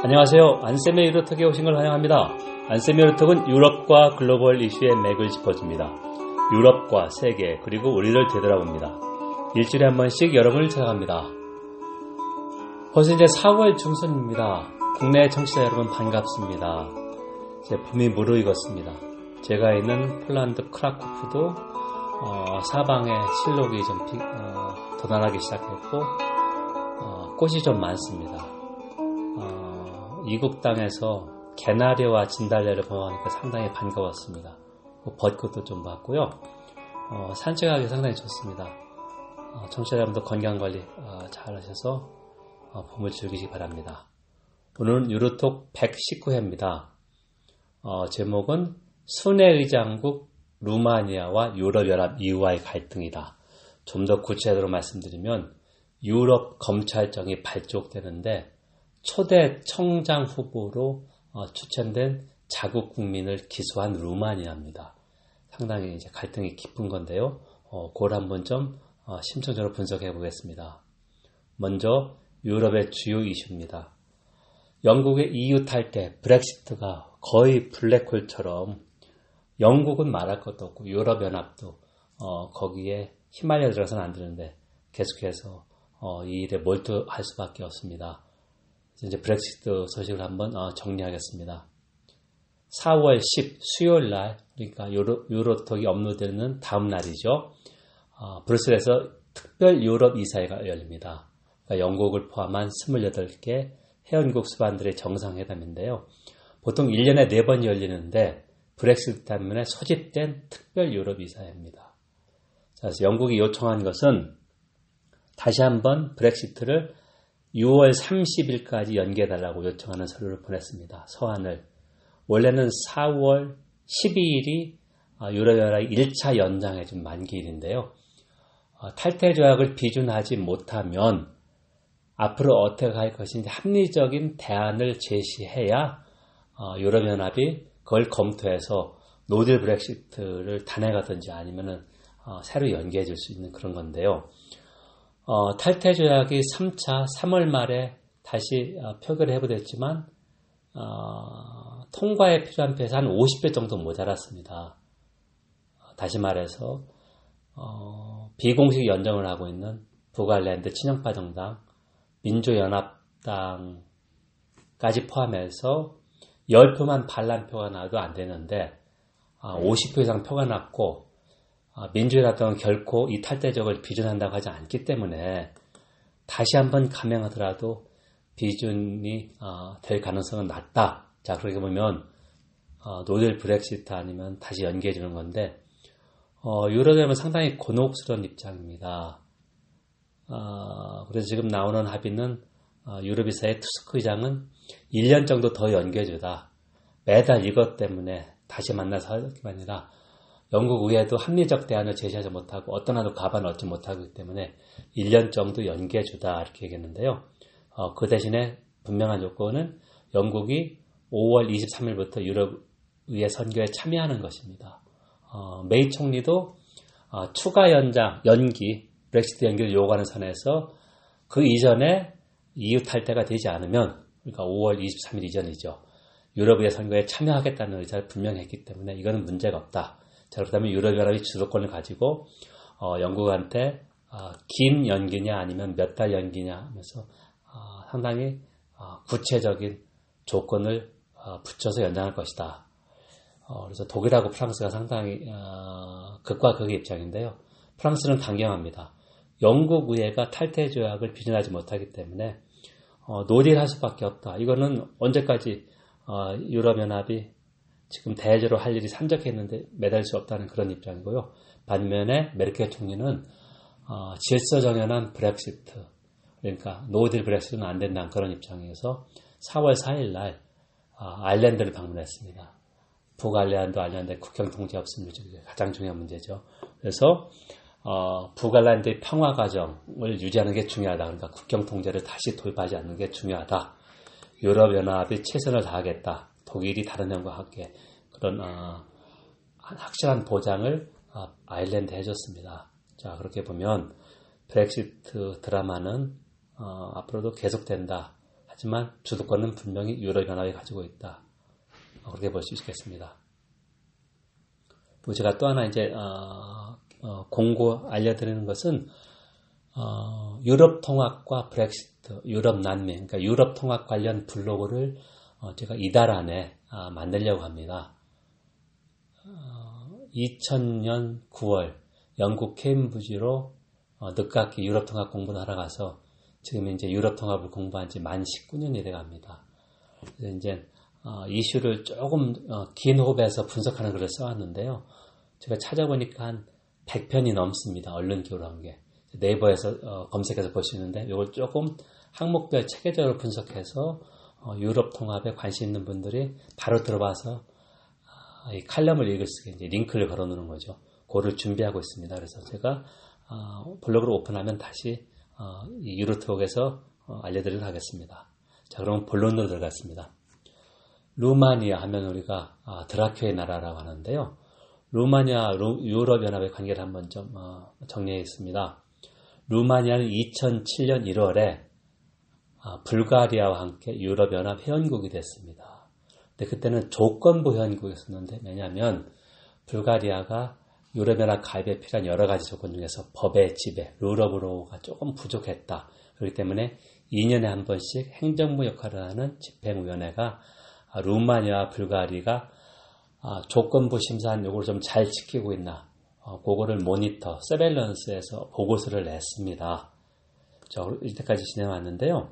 안녕하세요. 안쌤의 유로톡에 오신 걸 환영합니다. 안쌤의 유로톡은 유럽과 글로벌 이슈의 맥을 짚어줍니다. 유럽과 세계 그리고 우리를 되돌아봅니다. 일주일에 한 번씩 여러분을 찾아갑니다. 벌써 이제 4월 중순입니다. 국내 청취자 여러분 반갑습니다. 이제 봄이 무르익었습니다. 제가 있는 폴란드 크라쿠프도 어, 사방에 실록이 좀 피, 어, 돋아나기 시작했고 어, 꽃이 좀 많습니다. 어, 이국 땅에서 개나리와 진달래를 보아하니까 상당히 반가웠습니다. 뭐 벚꽃도 좀 봤고요. 어, 산책하기 상당히 좋습니다. 어, 청취자 여러분도 건강관리 잘 하셔서 봄을 즐기시기 바랍니다. 오늘은 유로톡 119회입니다. 제목은 순회 의장국 루마니아와 유럽연합 이후와의 갈등이다. 좀 더 구체적으로 말씀드리면 유럽 검찰청이 발족되는데 초대 청장 후보로 어, 추천된 자국 국민을 기소한 루마니아입니다. 상당히 이제 갈등이 깊은 건데요. 어, 그걸 한번 좀 어, 심층적으로 분석해 보겠습니다. 먼저 유럽의 주요 이슈입니다. 영국의 EU 탈때 브렉시트가 거의 블랙홀처럼 영국은 말할 것도 없고 유럽연합도 어, 거기에 휘말려 들어서는 안 되는데 계속해서 어, 이 일에 몰두할 수밖에 없습니다. 이제 브렉시트 소식을 한번 어, 정리하겠습니다. 4월 10 수요일 날 그러니까 유로, 유로톡이 업로드되는 다음 날이죠. 어, 브뤼셀에서 특별 유럽 이사회가 열립니다. 그러니까 영국을 포함한 28개 회원국 수반들의 정상회담인데요. 보통 1년에 4번 열리는데 브렉시트 때문에 소집된 특별 유럽 이사회입니다. 그래서 영국이 요청한 것은 다시 한번 브렉시트를 6월 30일까지 연기해달라고 요청하는 서류를 보냈습니다. 서한을. 원래는 4월 12일이 아, 유럽연합 1차 연장의 좀 만기일인데요. 어, 탈퇴 조약을 비준하지 못하면 앞으로 어떻게 할 것인지 합리적인 대안을 제시해야 어, 유럽연합이 그걸 검토해서 노딜 브렉시트를 단행하든지 아니면은 어, 새로 연기해 줄 수 있는 그런 건데요. 어, 탈퇴 조약이 3차 3월 말에 다시 어, 표결을 해보됐지만 어, 통과에 필요한 표에서 한 50배 정도 모자랐습니다. 어, 다시 말해서 어, 비공식 연정을 하고 있는 북아일랜드 친영파 정당, 민주연합당까지 포함해서 10표만 반란표가 나와도 안 되는데 50표 이상 표가 났고 아, 민주연합당은 결코 이 탈대적을 비준한다고 하지 않기 때문에 다시 한번 감행하더라도 비준이 아, 될 가능성은 낮다. 자 그렇게 보면 어, 노델 브렉시트 아니면 다시 연기해 주는 건데 어, 유럽연합은 상당히 곤혹스러운 입장입니다. 어, 그래서 지금 나오는 합의는 어, 유럽이사의 투스크 의장은 1년 정도 더 연계해주다. 매달 이것 때문에 다시 만나서 할 게 아니라 영국 의회도 합리적 대안을 제시하지 못하고 어떤 하도 가반을 얻지 못하기 때문에 1년 정도 연기해 주다 이렇게 얘기했는데요. 어, 그 대신에 분명한 요건은 영국이 5월 23일부터 유럽 의회 선거에 참여하는 것입니다. 어, 메이 총리도 어, 추가 연장, 연기, 브렉시트 연기를 요구하는 선에서 그 이전에 EU 탈퇴가 되지 않으면 그러니까 5월 23일 이전이죠. 유럽의 선거에 참여하겠다는 의사를 분명히 했기 때문에 이거는 문제가 없다. 자, 그렇다면 유럽연합이 주도권을 가지고 어, 영국한테 어, 긴 연기냐 아니면 몇 달 연기냐 하면서 어, 상당히 어, 구체적인 조건을 어, 붙여서 연장할 것이다. 어, 그래서 독일하고 프랑스가 상당히 극과 극의 입장인데요. 프랑스는 강경합니다. 영국 의회가 탈퇴 조약을 비준하지 못하기 때문에 노딜할 수밖에 없다. 이거는 언제까지 유럽연합이 지금 대외적으로 할 일이 산적했는데 매달 수 없다는 그런 입장이고요. 반면에 메르켈 총리는 어, 질서 정연한 브렉시트 그러니까 노딜 브렉시트는 안 된다는 그런 입장에서 4월 4일 날 어, 아일랜드를 방문했습니다. 북아일랜드 아일랜드 국경 통제 없음이 가장 중요한 문제죠. 그래서 어, 북아일랜드의 평화 과정을 유지하는 게 중요하다. 그러니까 국경 통제를 다시 도입하지 않는 게 중요하다. 유럽 연합이 최선을 다하겠다. 독일이 다른 나라과 함께 그런 어, 확실한 보장을 어, 아일랜드 해줬습니다. 자 그렇게 보면 브렉시트 드라마는 어, 앞으로도 계속된다. 하지만 주도권은 분명히 유럽연합이 가지고 있다. 그렇게 볼 수 있겠습니다. 제가 또 하나 이제 어, 어, 공고 알려드리는 것은 어, 유럽 통합과 브렉시트, 유럽 난민, 그러니까 유럽 통합 관련 블로그를 어, 제가 이달 안에 아, 만들려고 합니다. 2000년 9월 영국 케임브리지로 어, 늦깎이 유럽 통합 공부를 하러 가서 지금 이제 유럽 통합을 공부한 지 만 19년이 돼 갑니다. 그래서 이제 어, 이슈를 조금 어, 긴 호흡에서 분석하는 글을 써왔는데요. 제가 찾아보니까 한 100편이 넘습니다. 언론 기호로 게. 네이버에서 어, 검색해서 보시는데 이걸 조금 항목별 체계적으로 분석해서 어, 유럽 통합에 관심 있는 분들이 바로 들어봐서 아, 이 칼럼을 읽을 수 있게 링크를 걸어 놓는 거죠. 그를 준비하고 있습니다. 그래서 제가 어, 블로그를 오픈하면 다시 어, 이 유로톡에서 어, 알려드리도록 하겠습니다. 자, 그럼 본론으로 들어갔습니다. 루마니아 하면 우리가 아, 드라큐의 나라라고 하는데요. 루마니아 유럽연합의 관계를 한번 좀 어, 정리했습니다. 루마니아는 2007년 1월에 아, 불가리아와 함께 유럽연합 회원국이 됐습니다. 근데 그때는 조건부 회원국이었었는데 왜냐하면 불가리아가 유럽연합 가입에 필요한 여러 가지 조건 중에서 법의 지배, 룰업으로가 조금 부족했다. 그렇기 때문에 2년에 한 번씩 행정부 역할을 하는 집행위원회가 루마니아, 불가리가 아, 조건부 심사한 요구를 좀 잘 지키고 있나 어, 그거를 모니터, 세벨런스에서 보고서를 냈습니다. 자, 이때까지 진행왔는데요.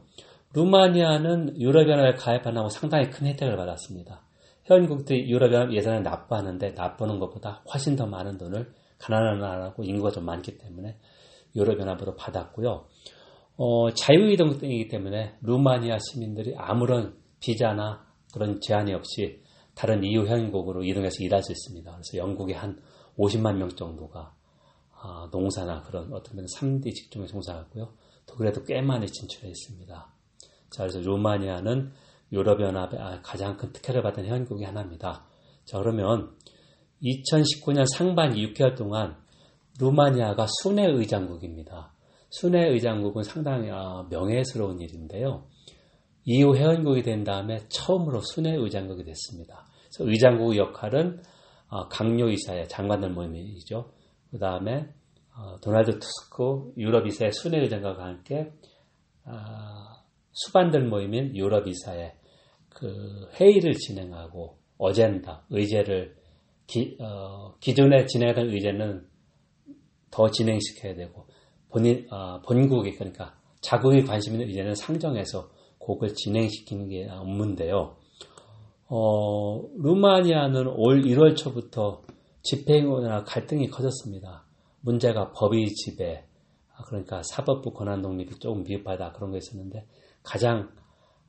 루마니아는 유럽연합에 가입 안 하고 상당히 큰 혜택을 받았습니다. 회원국들이 유럽연합 예산을 납부하는데 납부하는 것보다 훨씬 더 많은 돈을 가난한 나라고 인구가 좀 많기 때문에 유럽연합으로 받았고요. 어, 자유이동이기 때문에 루마니아 시민들이 아무런 비자나 그런 제한이 없이 다른 EU 회원국으로 이동해서 일할 수 있습니다. 그래서 영국의 한 50만 명 정도가 아, 농사나 그런 어떤 면에 3D 직종에 종사하고요. 독일에도 꽤 많이 진출해 있습니다. 자, 그래서 루마니아는 유럽연합의 아, 가장 큰 특혜를 받은 회원국이 하나입니다. 자, 그러면 2019년 상반기 6개월 동안 루마니아가 순회 의장국입니다. 순회 의장국은 상당히 아, 명예스러운 일인데요. EU 회원국이 된 다음에 처음으로 순회 의장국이 됐습니다. 그래서 의장국 역할은 어, 강요 이사의 장관들 모임이죠. 그 다음에 어, 도널드 투스크 유럽 이사의 순회 의장과 함께 아, 수반들 모임인 유럽 이사의 그 회의를 진행하고 어젠다, 의제를 기, 어, 기존에 진행하던 의제는 더 진행시켜야 되고 본인 어, 본국이 그러니까 자국이 관심 있는 의제는 상정해서 곡을 진행시키는 게 업무인데요. 어, 루마니아는 올 1월 초부터 집행원이나 갈등이 커졌습니다. 문제가 법의 지배, 아, 그러니까 사법부 권한 독립이 조금 미흡하다 그런 거 있었는데 가장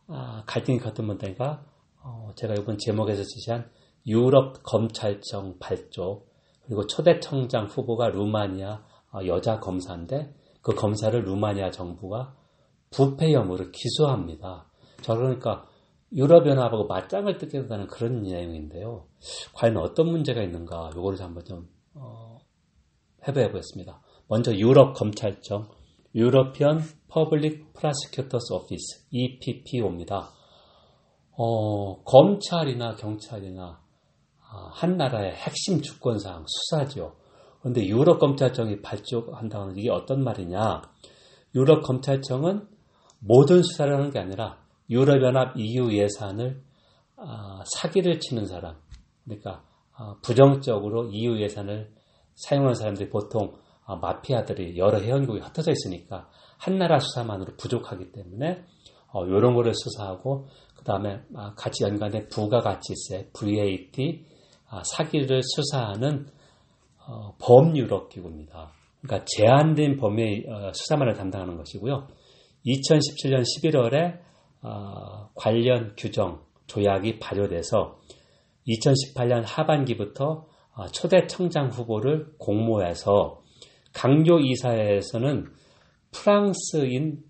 아, 갈등이 컸던 문제가 어, 제가 이번 제목에서 지시한 유럽 검찰청 발족 그리고 초대청장 후보가 루마니아 어, 여자 검사인데 그 검사를 루마니아 정부가 부패 혐의로 기소합니다. 저 그러니까 유럽연합하고 맞짱을 뜨게 된다는 그런 내용인데요. 과연 어떤 문제가 있는가, 요거를 한번 좀, 어, 해봐야 보겠습니다. 먼저 유럽 검찰청, European Public Prosecutors Office, EPPO입니다. 어, 검찰이나 경찰이나 아, 한 나라의 핵심 주권사항, 수사죠. 그런데 유럽 검찰청이 발족한다는 이게 어떤 말이냐? 유럽 검찰청은 모든 수사를 하는 게 아니라 유럽연합 EU 예산을 아, 사기를 치는 사람, 그러니까 아, 부정적으로 EU 예산을 사용하는 사람들이 보통 아, 마피아들이 여러 회원국이 흩어져 있으니까 한 나라 수사만으로 부족하기 때문에 이런 어, 거를 수사하고 그 다음에 같이 연관된 부가가치세, VAT, 사기를 수사하는 어, 범유럽 기구입니다. 그러니까 제한된 범위의 어, 수사만을 담당하는 것이고요. 2017년 11월에 어, 관련 규정 조약이 발효돼서 2018년 하반기부터 어, 초대 청장 후보를 공모해서 강요 이사회에서는 프랑스인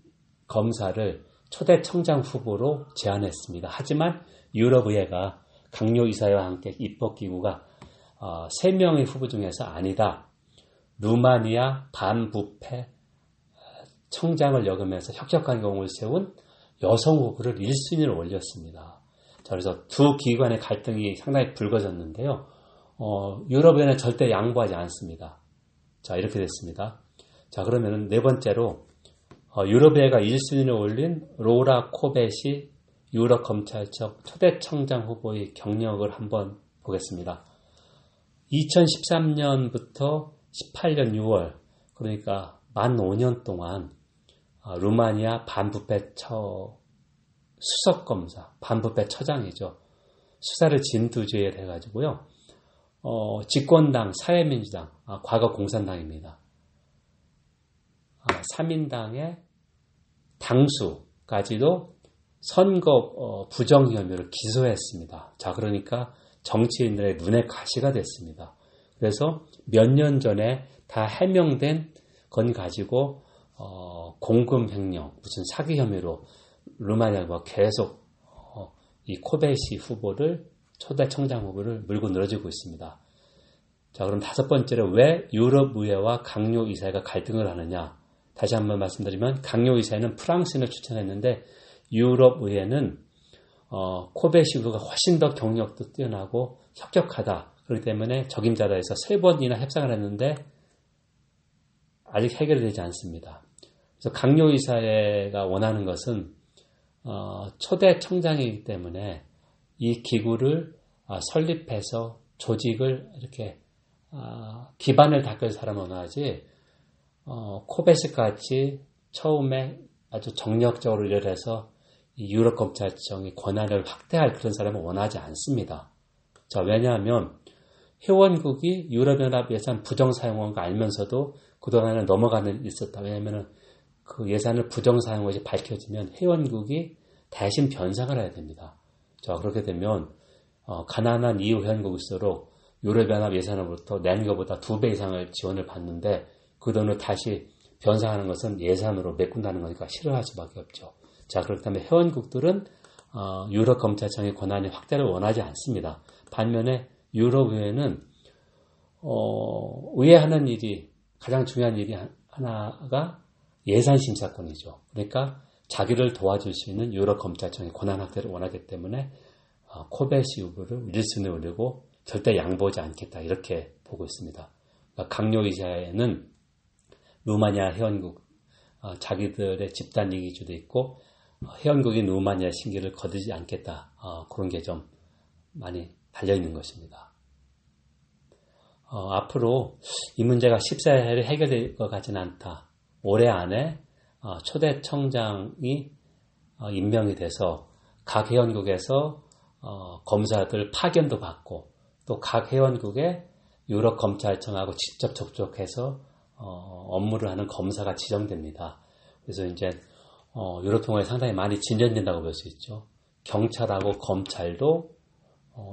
검사를 초대 청장 후보로 제안했습니다. 하지만 유럽의회가 강요 이사회와 함께 입법기구가 3명의 후보 중에서 아니다. 루마니아 반부패 청장을 역으면서 혁혁한 경우를 세운 여성 후보를 1순위로 올렸습니다. 자, 그래서 두 기관의 갈등이 상당히 불거졌는데요. 어, 유럽에는 절대 양보하지 않습니다. 자, 이렇게 됐습니다. 자, 그러면은 네 번째로 어, 유럽의회가 1순위를 올린 로라 코벳이 유럽 검찰청 초대청장 후보의 경력을 한번 보겠습니다. 2013년부터 18년 6월, 그러니까 만 5년 동안 어, 루마니아 반부패 처 수석검사, 반부패 처장이죠. 수사를 진두지휘를 해가지고요. 어, 집권당, 사회민주당, 아, 과거 공산당입니다. 아, 3인당의 당수까지도 선거 어, 부정 혐의를 기소했습니다. 자, 그러니까 정치인들의 눈에 가시가 됐습니다. 그래서 몇 년 전에 다 해명된 건 가지고 어, 공금 횡령, 무슨 사기 혐의로 루마니아가 계속 어, 이 코베시 후보를 초대 청장 후보를 물고 늘어지고 있습니다. 자, 그럼 다섯 번째로 왜 유럽 의회와 강요 이사회가 갈등을 하느냐? 다시 한번 말씀드리면 강요 이사회는 프랑스인을 추천했는데 유럽 의회는 어, 코베시 후보가 훨씬 더 경력도 뛰어나고 협격하다. 그렇기 때문에 적임자다 해서 세 번이나 협상을 했는데 아직 해결되지 않습니다. 그래서 강요 이사회가 원하는 것은 어, 초대 청장이기 때문에 이 기구를 어, 설립해서 조직을 이렇게 어, 기반을 닦을 사람은 원하지 어, 코베스 같이 처음에 아주 정력적으로 일을 해서 유럽 검찰청이 권한을 확대할 그런 사람은 원하지 않습니다. 자, 왜냐하면 회원국이 유럽연합 예산 부정 사용한 거 알면서도 그동안은 넘어가는 있었다. 왜냐하면 그 예산을 부정 사용한 것이 밝혀지면 회원국이 대신 변상을 해야 됩니다. 자, 그렇게 되면 어, 가난한 이후 회원국일수록 유럽연합 예산으로부터 낸 것보다 두 배 이상을 지원을 받는데 그 돈을 다시 변상하는 것은 예산으로 메꾼다는 거니까 싫어할 수밖에 없죠. 자, 그렇다면 회원국들은 어, 유럽 검찰청의 권한이 확대를 원하지 않습니다. 반면에 유럽 의회는 어, 의회 하는 일이 가장 중요한 일이 하나가 예산 심사권이죠. 그러니까 자기를 도와줄 수 있는 유럽 검찰청의 권한 확대를 원하기 때문에 어, 코베시 후보를 1순위에 올리고 절대 양보하지 않겠다 이렇게 보고 있습니다. 그러니까 강요이사에는 루마니아 회원국 어, 자기들의 집단 이기주도 있고 어, 회원국이 루마니아 신기를 거두지 않겠다 어, 그런 게 좀 많이 달려 있는 것입니다. 어, 앞으로 이 문제가 쉽사리 해결될 것 같지는 않다. 올해 안에 어, 초대 청장이 어, 임명이 돼서 각 회원국에서 어, 검사들 파견도 받고 또 각 회원국의 유럽 검찰청하고 직접 접촉해서 업무를 하는 검사가 지정됩니다. 그래서 이제 유럽 통화에 상당히 많이 진전된다고 볼 수 있죠. 경찰하고 검찰도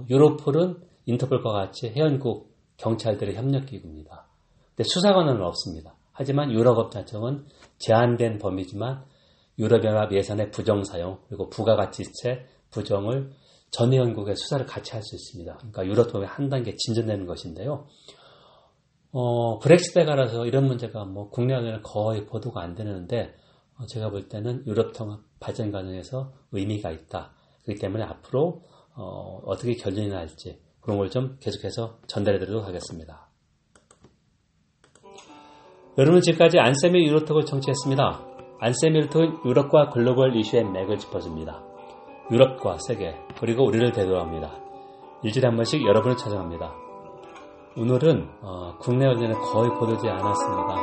유로폴은 인터폴과 같이 회원국 경찰들의 협력기구입니다. 근데 수사관은 없습니다. 하지만 유럽업 자청은 제한된 범위지만 유럽연합 예산의 부정 사용 그리고 부가가치세 부정을 전 회원국의 수사를 같이 할 수 있습니다. 그러니까 유럽통합이 한 단계 진전되는 것인데요. 어, 브렉시트에 가라서 이런 문제가 뭐 국내에는 거의 보도가 안 되는데 어, 제가 볼 때는 유럽 통합 발전 과정에서 의미가 있다. 그렇기 때문에 앞으로 어, 어떻게 결론이 날지 그런 걸 좀 계속해서 전달해 드리도록 하겠습니다. 여러분 지금까지 안쌤의 유로톡을 청취했습니다. 안쌤의 유로톡은 유럽과 글로벌 이슈의 맥을 짚어줍니다. 유럽과 세계 그리고 우리를 대도합니다. 일주일에 한 번씩 여러분을 찾아갑니다. 오늘은 어, 국내 언론에 거의 보도되지 않았습니다.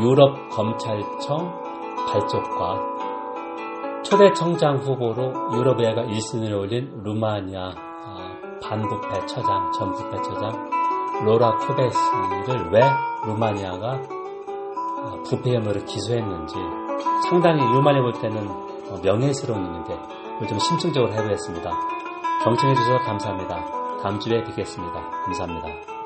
유럽 검찰청 발족과 초대 청장 후보로 유럽의회가 1순위를 올린 루마니아 어, 반부패 처장, 전 부패 처장 로라 코베시를 왜 루마니아가 어, 부패 혐의를 기소했는지 상당히 유만해 볼 때는 어, 명예스러운 일인데 좀 심층적으로 해보겠습니다. 경청해 주셔서 감사합니다. 다음 주에 뵙겠습니다. 감사합니다.